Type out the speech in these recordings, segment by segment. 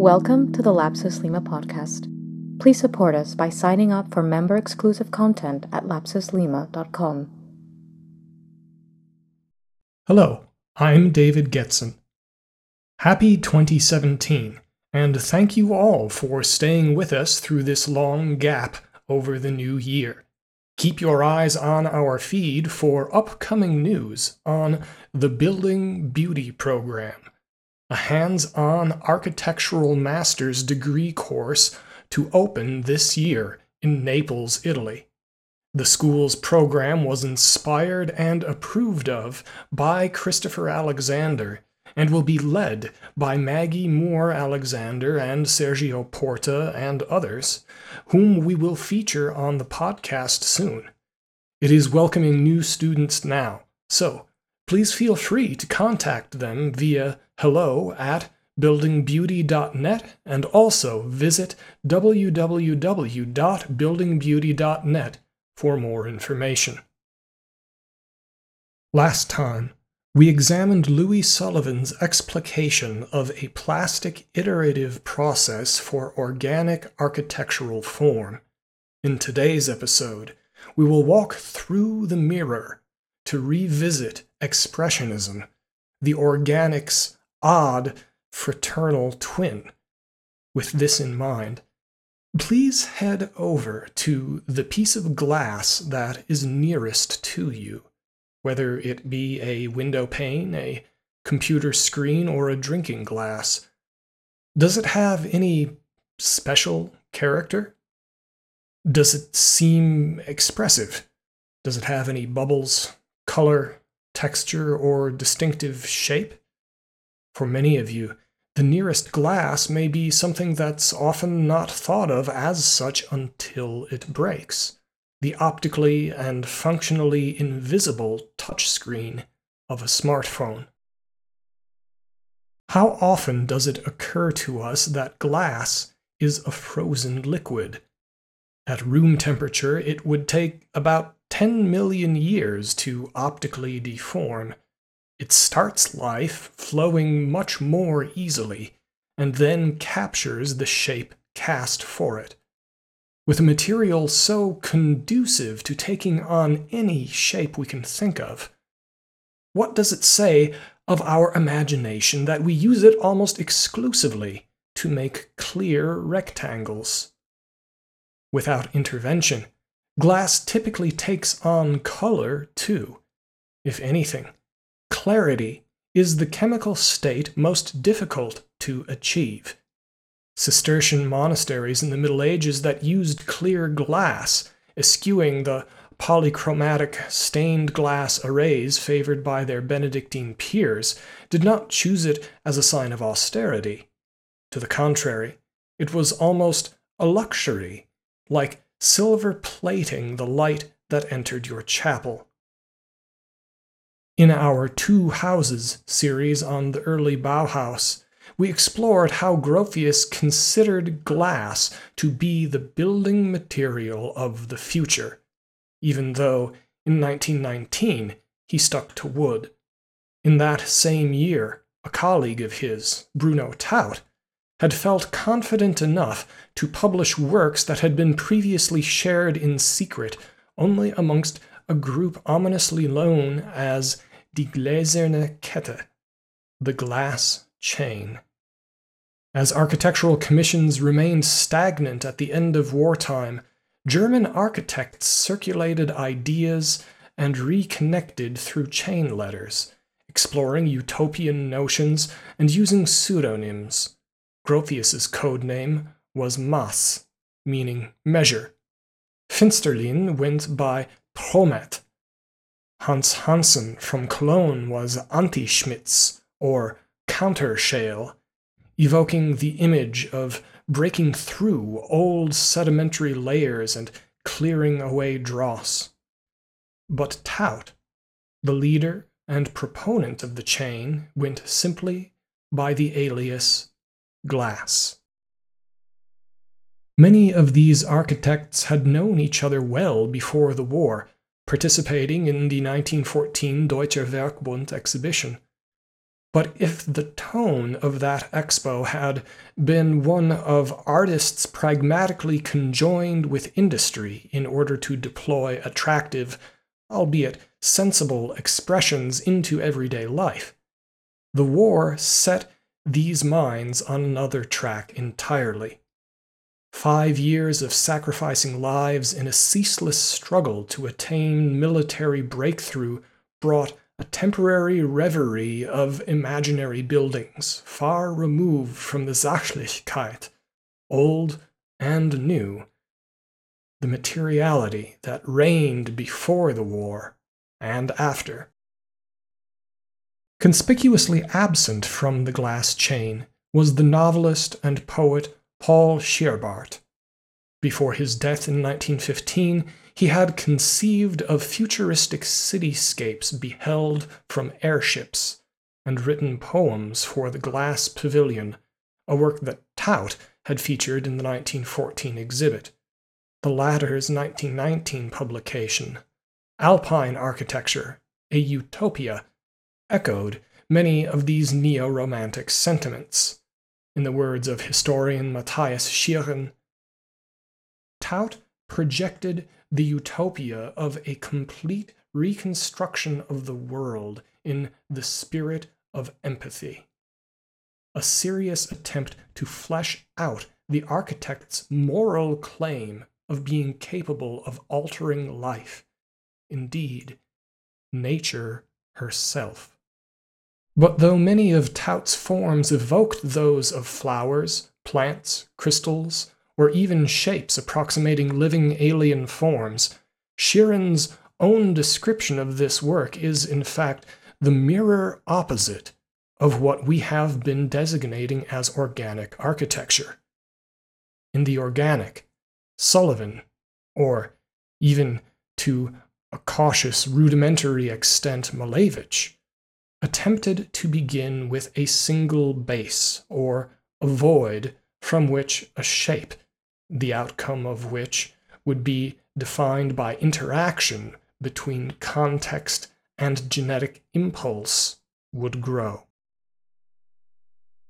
Welcome to the Lapsus Lima podcast. Please support us by signing up for member exclusive content at lapsuslima.com. Hello, I'm David Getson. Happy 2017, and thank you all for staying with us through this long gap over the new year. Keep your eyes on our feed for upcoming news on the Building Beauty program a hands on architectural master's degree course to open this year in Naples, Italy. The school's program was inspired and approved of by Christopher Alexander and will be led by Maggie Moore Alexander and Sergio Porta and others, whom we will feature on the podcast soon. It is welcoming new students now, so please feel free to contact them via hello at buildingbeauty.net and also visit www.buildingbeauty.net for more information. Last time, we examined Louis Sullivan's explication of a plastic iterative process for organic architectural form. In today's episode, we will walk through the mirror to revisit Expressionism, the organic's odd fraternal twin. With this in mind, please head over to the piece of glass that is nearest to you, whether it be a window pane, a computer screen, or a drinking glass. Does it have any special character? Does it seem expressive? Does it have any bubbles, color, texture, or distinctive shape? For many of you, the nearest glass may be something that's often not thought of as such until it breaks the optically and functionally invisible touchscreen of a smartphone. How often does it occur to us that glass is a frozen liquid? At room temperature, it would take about 10 million years to optically deform it starts life flowing much more easily, and then captures the shape cast for it. With a material so conducive to taking on any shape we can think of, what does it say of our imagination that we use it almost exclusively to make clear rectangles? Without intervention, glass typically takes on color too, if anything clarity is the chemical state most difficult to achieve. Cistercian monasteries in the Middle Ages that used clear glass, eschewing the polychromatic stained glass arrays favored by their Benedictine peers, did not choose it as a sign of austerity. To the contrary, it was almost a luxury, like silver plating the light that entered your chapel. In our Two Houses series on the early Bauhaus, we explored how Gropius considered glass to be the building material of the future, even though in 1919 he stuck to wood. In that same year, a colleague of his, Bruno Taut, had felt confident enough to publish works that had been previously shared in secret only amongst a group ominously known as Die gläserne Kette, the glass chain. As architectural commissions remained stagnant at the end of wartime, German architects circulated ideas and reconnected through chain letters, exploring utopian notions and using pseudonyms. Gropius's code name was Maß, meaning measure. Finsterlin went by Promet, Hans Hansen from Cologne was Anti-Schmitz, or counter shale, evoking the image of breaking through old sedimentary layers and clearing away dross. But Taut, the leader and proponent of the chain, went simply by the alias Glass. Many of these architects had known each other well before the war participating in the 1914 Deutscher Werkbund exhibition. But if the tone of that expo had been one of artists pragmatically conjoined with industry in order to deploy attractive, albeit sensible, expressions into everyday life, the war set these minds on another track entirely. Five years of sacrificing lives in a ceaseless struggle to attain military breakthrough brought a temporary reverie of imaginary buildings, far removed from the Sachlichkeit, old and new, the materiality that reigned before the war and after. Conspicuously absent from the glass chain was the novelist and poet Paul Scheerbart. Before his death in 1915, he had conceived of futuristic cityscapes beheld from airships and written poems for the Glass Pavilion, a work that Taut had featured in the 1914 exhibit. The latter's 1919 publication, Alpine Architecture, a Utopia, echoed many of these neo romantic sentiments. In the words of historian Matthias Schirren, Taut projected the utopia of a complete reconstruction of the world in the spirit of empathy. A serious attempt to flesh out the architect's moral claim of being capable of altering life, indeed, nature herself. But though many of Taut's forms evoked those of flowers, plants, crystals, or even shapes approximating living alien forms, Schirren's own description of this work is, in fact, the mirror opposite of what we have been designating as organic architecture. In the organic, Sullivan, or even to a cautious, rudimentary extent, Malevich, attempted to begin with a single base, or a void from which a shape, the outcome of which would be defined by interaction between context and genetic impulse, would grow.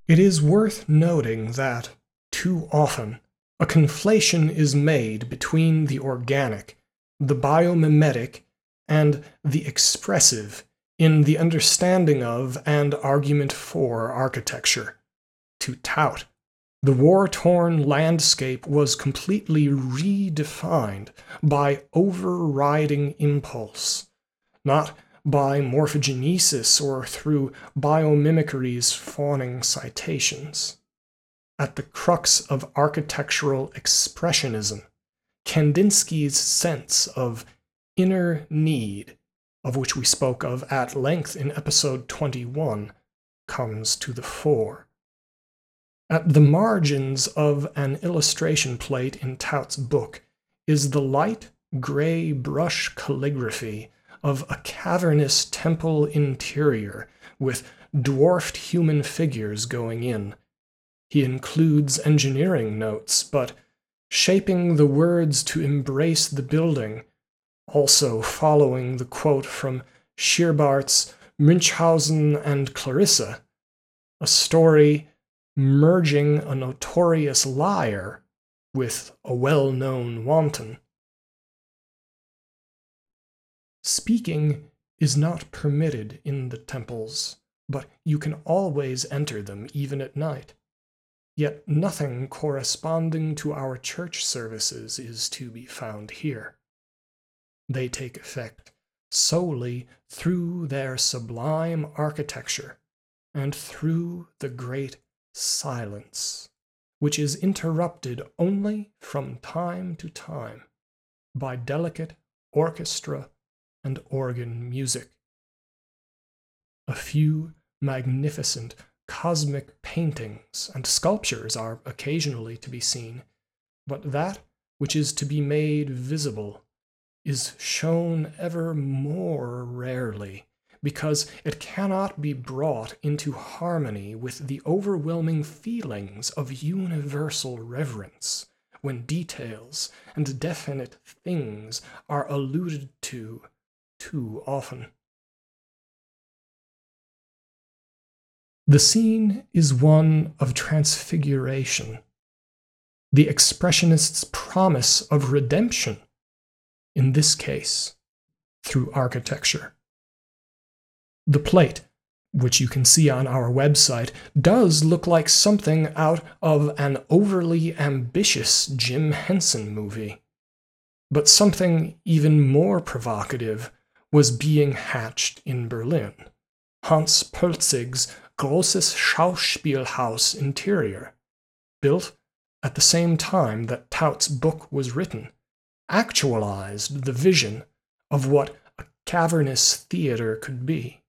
It is worth noting that, too often, a conflation is made between the organic, the biomimetic, and the expressive in the understanding of and argument for architecture. To Taut. the war torn landscape was completely redefined by overriding impulse, not by morphogenesis or through biomimicry's fawning citations. At the crux of architectural expressionism, Kandinsky's sense of inner need of which we spoke of at length in episode 21, comes to the fore. At the margins of an illustration plate in Taut's book is the light gray brush calligraphy of a cavernous temple interior with dwarfed human figures going in. He includes engineering notes, but shaping the words to embrace the building also following the quote from Scheerbart's Munchausen and Clarissa, a story merging a notorious liar with a well known wanton. Speaking is not permitted in the temples, but you can always enter them even at night. Yet nothing corresponding to our church services is to be found here they take effect solely through their sublime architecture and through the great silence, which is interrupted only from time to time by delicate orchestra and organ music. A few magnificent cosmic paintings and sculptures are occasionally to be seen, but that which is to be made visible is shown ever more rarely because it cannot be brought into harmony with the overwhelming feelings of universal reverence when details and definite things are alluded to too often. The scene is one of transfiguration, the Expressionists' promise of redemption, in this case, through architecture. The plate, which you can see on our website, does look like something out of an overly ambitious Jim Henson movie. But something even more provocative was being hatched in Berlin. Hans Poelzig's Großes Schauspielhaus interior, built at the same time that Taut's book was written, actualized the vision of what a cavernous theater could be.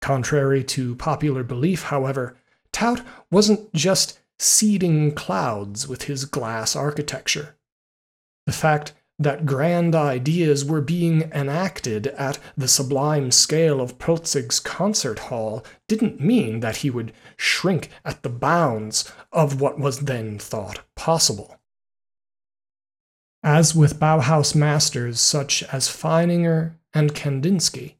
Contrary to popular belief, however, Taut wasn't just seeding clouds with his glass architecture. The fact that grand ideas were being enacted at the sublime scale of Poelzig's concert hall didn't mean that he would shrink at the bounds of what was then thought possible. As with Bauhaus masters such as Feininger and Kandinsky,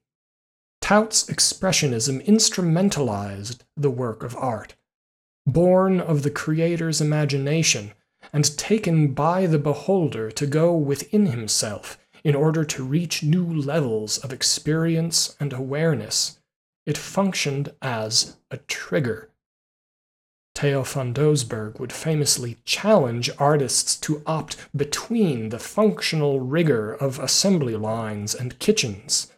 Taut's Expressionism instrumentalized the work of art, born of the creator's imagination and taken by the beholder to go within himself in order to reach new levels of experience and awareness. It functioned as a trigger. Theo van Doesburg would famously challenge artists to opt between the functional rigor of assembly lines and kitchens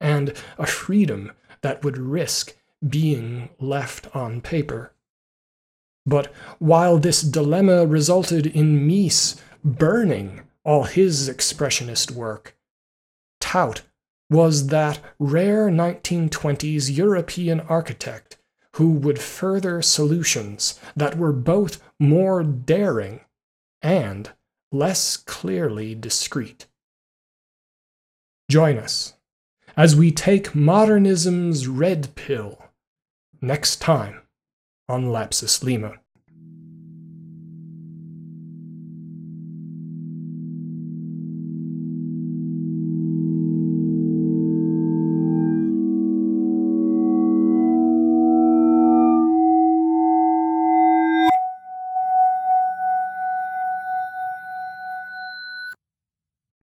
and a freedom that would risk being left on paper. But while this dilemma resulted in Mies burning all his expressionist work, Taut was that rare 1920s European architect who would further solutions that were both more daring and less clearly discreet. Join us as we take modernism's red pill next time on Lapsus Lima.